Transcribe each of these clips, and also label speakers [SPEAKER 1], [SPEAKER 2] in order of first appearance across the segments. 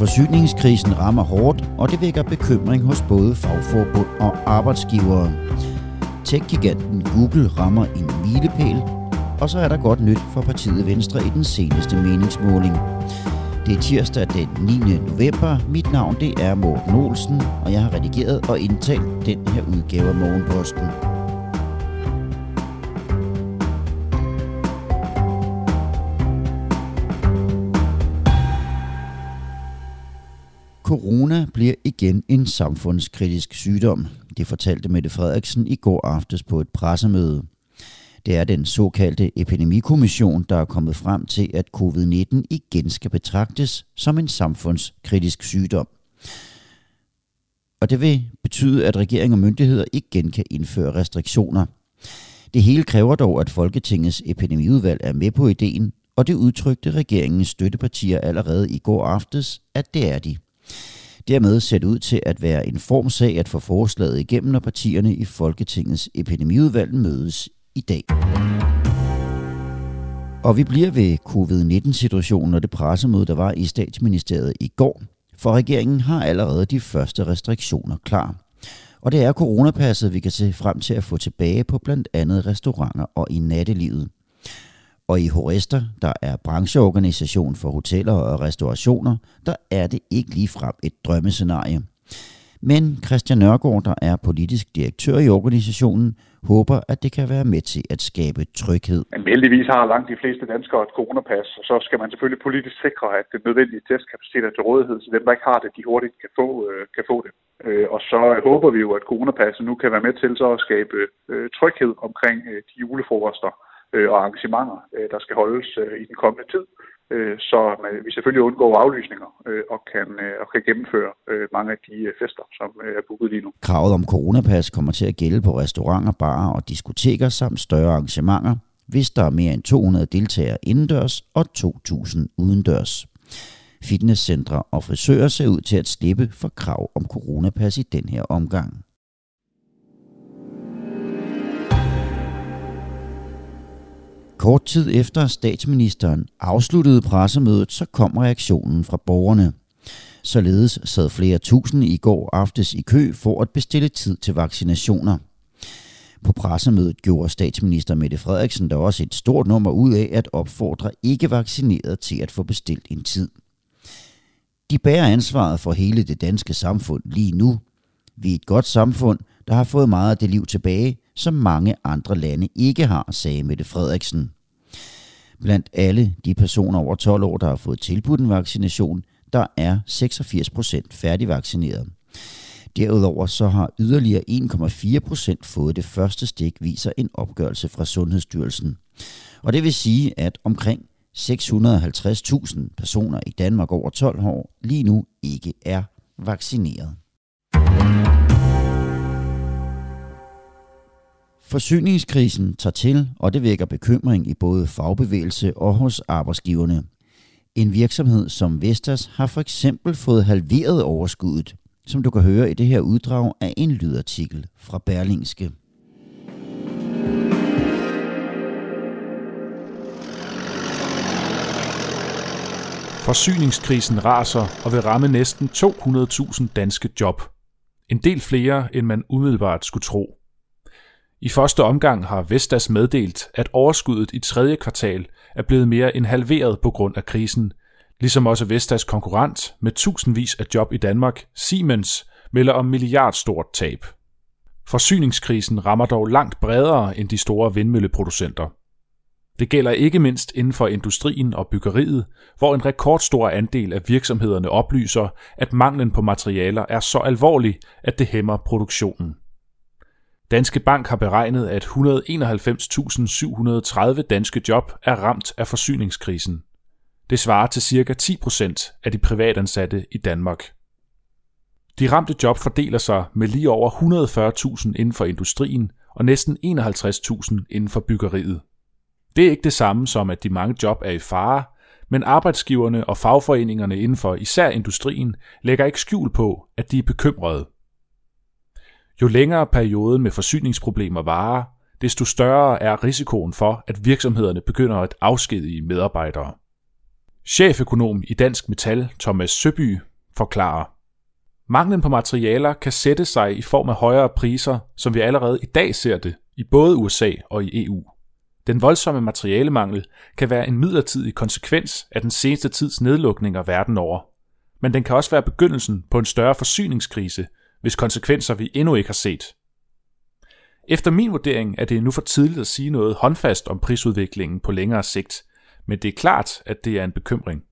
[SPEAKER 1] Forsyningskrisen rammer hårdt, og det vækker bekymring hos både fagforbund og arbejdsgivere. Tech-giganten Google rammer en milepæl, og så er der godt nyt for partiet Venstre i den seneste meningsmåling. Det er tirsdag den 9. november. Mit navn det er Morten Olsen, og jeg har redigeret og indtalt den her udgave af Morgenposten. Corona bliver igen en samfundskritisk sygdom. Det fortalte Mette Frederiksen i går aftes på et pressemøde. Det er den såkaldte epidemikommission, der er kommet frem til, at covid-19 igen skal betragtes som en samfundskritisk sygdom. Og det vil betyde, at regering og myndigheder igen kan indføre restriktioner. Det hele kræver dog, at Folketingets epidemiudvalg er med på ideen, og det udtrykte regeringens støttepartier allerede i går aftes, at det er de. Dermed ser det ud til at være en formsag at få forslaget igennem, når partierne i Folketingets epidemiudvalg mødes i dag. Og vi bliver ved covid-19-situationen og det pressemøde, der var i statsministeriet i går, for regeringen har allerede de første restriktioner klar. Og det er coronapasset, vi kan se frem til at få tilbage på blandt andet restauranter og i nattelivet. Og i Horester, der er brancheorganisation for hoteller og restaurationer, der er det ikke lige frem et drømmescenarie. Men Christian Nørgaard, der er politisk direktør i organisationen, håber, at det kan være med til at skabe tryghed.
[SPEAKER 2] Men heldigvis har langt de fleste danskere et coronapas, og så skal man selvfølgelig politisk sikre, at det nødvendige testkapacitet er til rådighed, så dem, der ikke har det, de hurtigt kan få, øh, kan få det. Øh, og så håber vi jo, at coronapasset nu kan være med til så at skabe øh, tryghed omkring de julefrokoster Øh, og arrangementer, øh, der skal holdes øh, i den kommende tid så man, vi selvfølgelig undgår aflysninger og, kan, og kan gennemføre mange af de fester, som er booket lige nu.
[SPEAKER 1] Kravet om coronapas kommer til at gælde på restauranter, barer og diskoteker samt større arrangementer, hvis der er mere end 200 deltagere indendørs og 2.000 udendørs. Fitnesscentre og frisører ser ud til at slippe for krav om coronapas i den her omgang. Kort tid efter statsministeren afsluttede pressemødet, så kom reaktionen fra borgerne. Således sad flere tusind i går aftes i kø for at bestille tid til vaccinationer. På pressemødet gjorde statsminister Mette Frederiksen der også et stort nummer ud af at opfordre ikke vaccineret til at få bestilt en tid. De bærer ansvaret for hele det danske samfund lige nu. Vi er et godt samfund, der har fået meget af det liv tilbage, som mange andre lande ikke har, sagde Mette Frederiksen. Blandt alle de personer over 12 år, der har fået tilbudt en vaccination, der er 86 procent færdigvaccineret. Derudover så har yderligere 1,4 procent fået det første stik, viser en opgørelse fra Sundhedsstyrelsen. Og det vil sige, at omkring 650.000 personer i Danmark over 12 år lige nu ikke er vaccineret. Forsyningskrisen tager til, og det vækker bekymring i både fagbevægelse og hos arbejdsgiverne. En virksomhed som Vestas har for eksempel fået halveret overskuddet, som du kan høre i det her uddrag af en lydartikel fra Berlingske.
[SPEAKER 3] Forsyningskrisen raser og vil ramme næsten 200.000 danske job. En del flere, end man umiddelbart skulle tro. I første omgang har Vestas meddelt, at overskuddet i tredje kvartal er blevet mere end halveret på grund af krisen, ligesom også Vestas konkurrent med tusindvis af job i Danmark, Siemens, melder om milliardstort tab. Forsyningskrisen rammer dog langt bredere end de store vindmølleproducenter. Det gælder ikke mindst inden for industrien og byggeriet, hvor en rekordstor andel af virksomhederne oplyser, at manglen på materialer er så alvorlig, at det hæmmer produktionen. Danske Bank har beregnet, at 191.730 danske job er ramt af forsyningskrisen. Det svarer til ca. 10% af de privatansatte i Danmark. De ramte job fordeler sig med lige over 140.000 inden for industrien og næsten 51.000 inden for byggeriet. Det er ikke det samme som, at de mange job er i fare, men arbejdsgiverne og fagforeningerne inden for især industrien lægger ikke skjul på, at de er bekymrede. Jo længere perioden med forsyningsproblemer varer, desto større er risikoen for, at virksomhederne begynder at afskedige medarbejdere. Cheføkonom i Dansk Metal, Thomas Søby, forklarer, Manglen på materialer kan sætte sig i form af højere priser, som vi allerede i dag ser det i både USA og i EU. Den voldsomme materialemangel kan være en midlertidig konsekvens af den seneste tids nedlukninger verden over. Men den kan også være begyndelsen på en større forsyningskrise, hvis konsekvenser vi endnu ikke har set. Efter min vurdering er det nu for tidligt at sige noget håndfast om prisudviklingen på længere sigt, men det er klart, at det er en bekymring.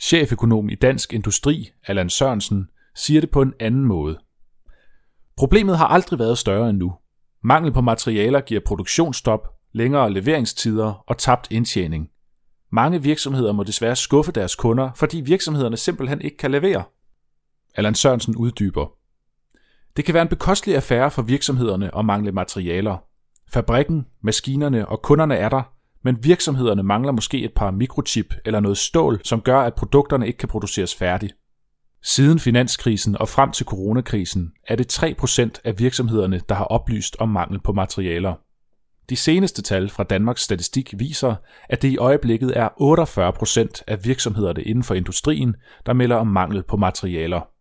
[SPEAKER 3] Cheføkonom i Dansk Industri, Allan Sørensen, siger det på en anden måde. Problemet har aldrig været større end nu. Mangel på materialer giver produktionsstop, længere leveringstider og tabt indtjening. Mange virksomheder må desværre skuffe deres kunder, fordi virksomhederne simpelthen ikke kan levere. Allan Sørensen uddyber. Det kan være en bekostelig affære for virksomhederne at mangle materialer. Fabrikken, maskinerne og kunderne er der, men virksomhederne mangler måske et par mikrochip eller noget stål, som gør, at produkterne ikke kan produceres færdigt. Siden finanskrisen og frem til coronakrisen er det 3% af virksomhederne, der har oplyst om mangel på materialer. De seneste tal fra Danmarks Statistik viser, at det i øjeblikket er 48% af virksomhederne inden for industrien, der melder om mangel på materialer.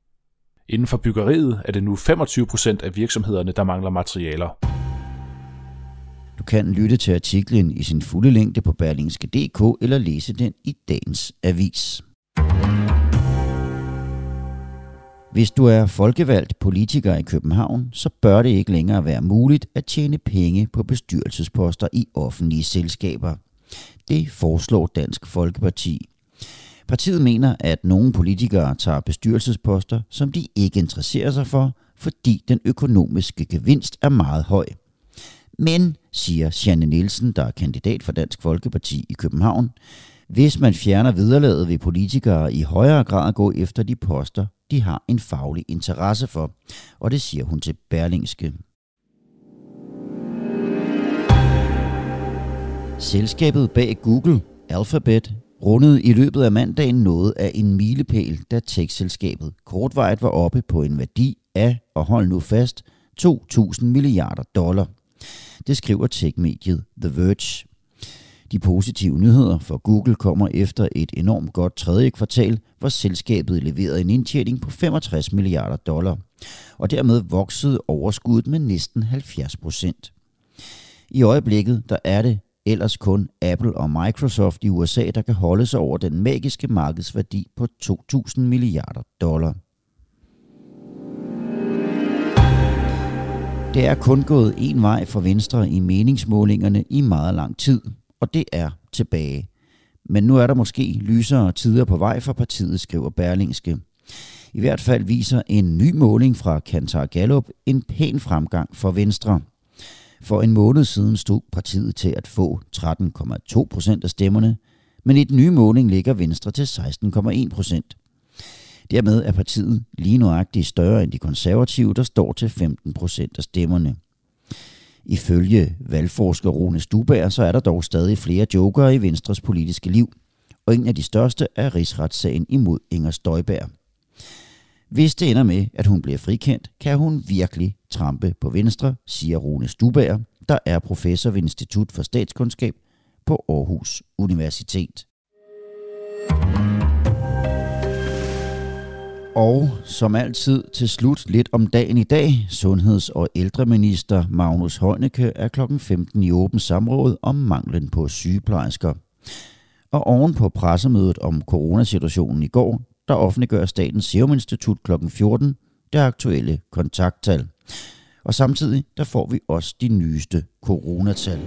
[SPEAKER 3] Inden for byggeriet er det nu 25% af virksomhederne, der mangler materialer.
[SPEAKER 1] Du kan lytte til artiklen i sin fulde længde på berlingske.dk eller læse den i dagens avis. Hvis du er folkevalgt politiker i København, så bør det ikke længere være muligt at tjene penge på bestyrelsesposter i offentlige selskaber. Det foreslår Dansk Folkeparti. Partiet mener, at nogle politikere tager bestyrelsesposter, som de ikke interesserer sig for, fordi den økonomiske gevinst er meget høj. Men, siger Janne Nielsen, der er kandidat for Dansk Folkeparti i København, hvis man fjerner viderlaget, vil politikere i højere grad gå efter de poster, de har en faglig interesse for. Og det siger hun til Berlingske. Selskabet bag Google, Alphabet, rundede i løbet af mandagen noget af en milepæl, da tech-selskabet kortvarigt var oppe på en værdi af, og hold nu fast, 2.000 milliarder dollar. Det skriver techmediet The Verge. De positive nyheder for Google kommer efter et enormt godt tredje kvartal, hvor selskabet leverede en indtjening på 65 milliarder dollar, og dermed voksede overskuddet med næsten 70 procent. I øjeblikket der er det ellers kun Apple og Microsoft i USA, der kan holde sig over den magiske markedsværdi på 2.000 milliarder dollar. Det er kun gået en vej for Venstre i meningsmålingerne i meget lang tid, og det er tilbage. Men nu er der måske lysere tider på vej for partiet, skriver Berlingske. I hvert fald viser en ny måling fra Kantar Gallup en pæn fremgang for Venstre. For en måned siden stod partiet til at få 13,2 procent af stemmerne, men i den nye måling ligger Venstre til 16,1 procent. Dermed er partiet lige nuagtigt større end de konservative, der står til 15 procent af stemmerne. Ifølge valgforsker Rune Stubager, så er der dog stadig flere jokere i Venstres politiske liv, og en af de største er rigsretssagen imod Inger Støjberg. Hvis det ender med, at hun bliver frikendt, kan hun virkelig trampe på Venstre, siger Rune Stubager, der er professor ved Institut for Statskundskab på Aarhus Universitet. Og som altid til slut lidt om dagen i dag. Sundheds- og ældreminister Magnus Heunicke er kl. 15 i åben samråd om manglen på sygeplejersker. Og oven på pressemødet om coronasituationen i går, der offentliggør Statens Serum Institut kl. 14 det aktuelle kontakttal. Og samtidig der får vi også de nyeste coronatal.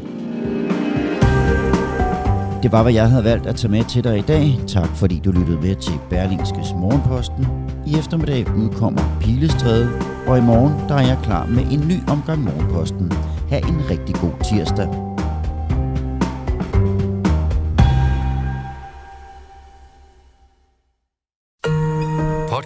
[SPEAKER 1] Det var, hvad jeg havde valgt at tage med til dig i dag. Tak fordi du lyttede med til Berlingskes Morgenposten. I eftermiddag udkommer Pilestræde, og i morgen der er jeg klar med en ny omgang Morgenposten. Ha' en rigtig god tirsdag.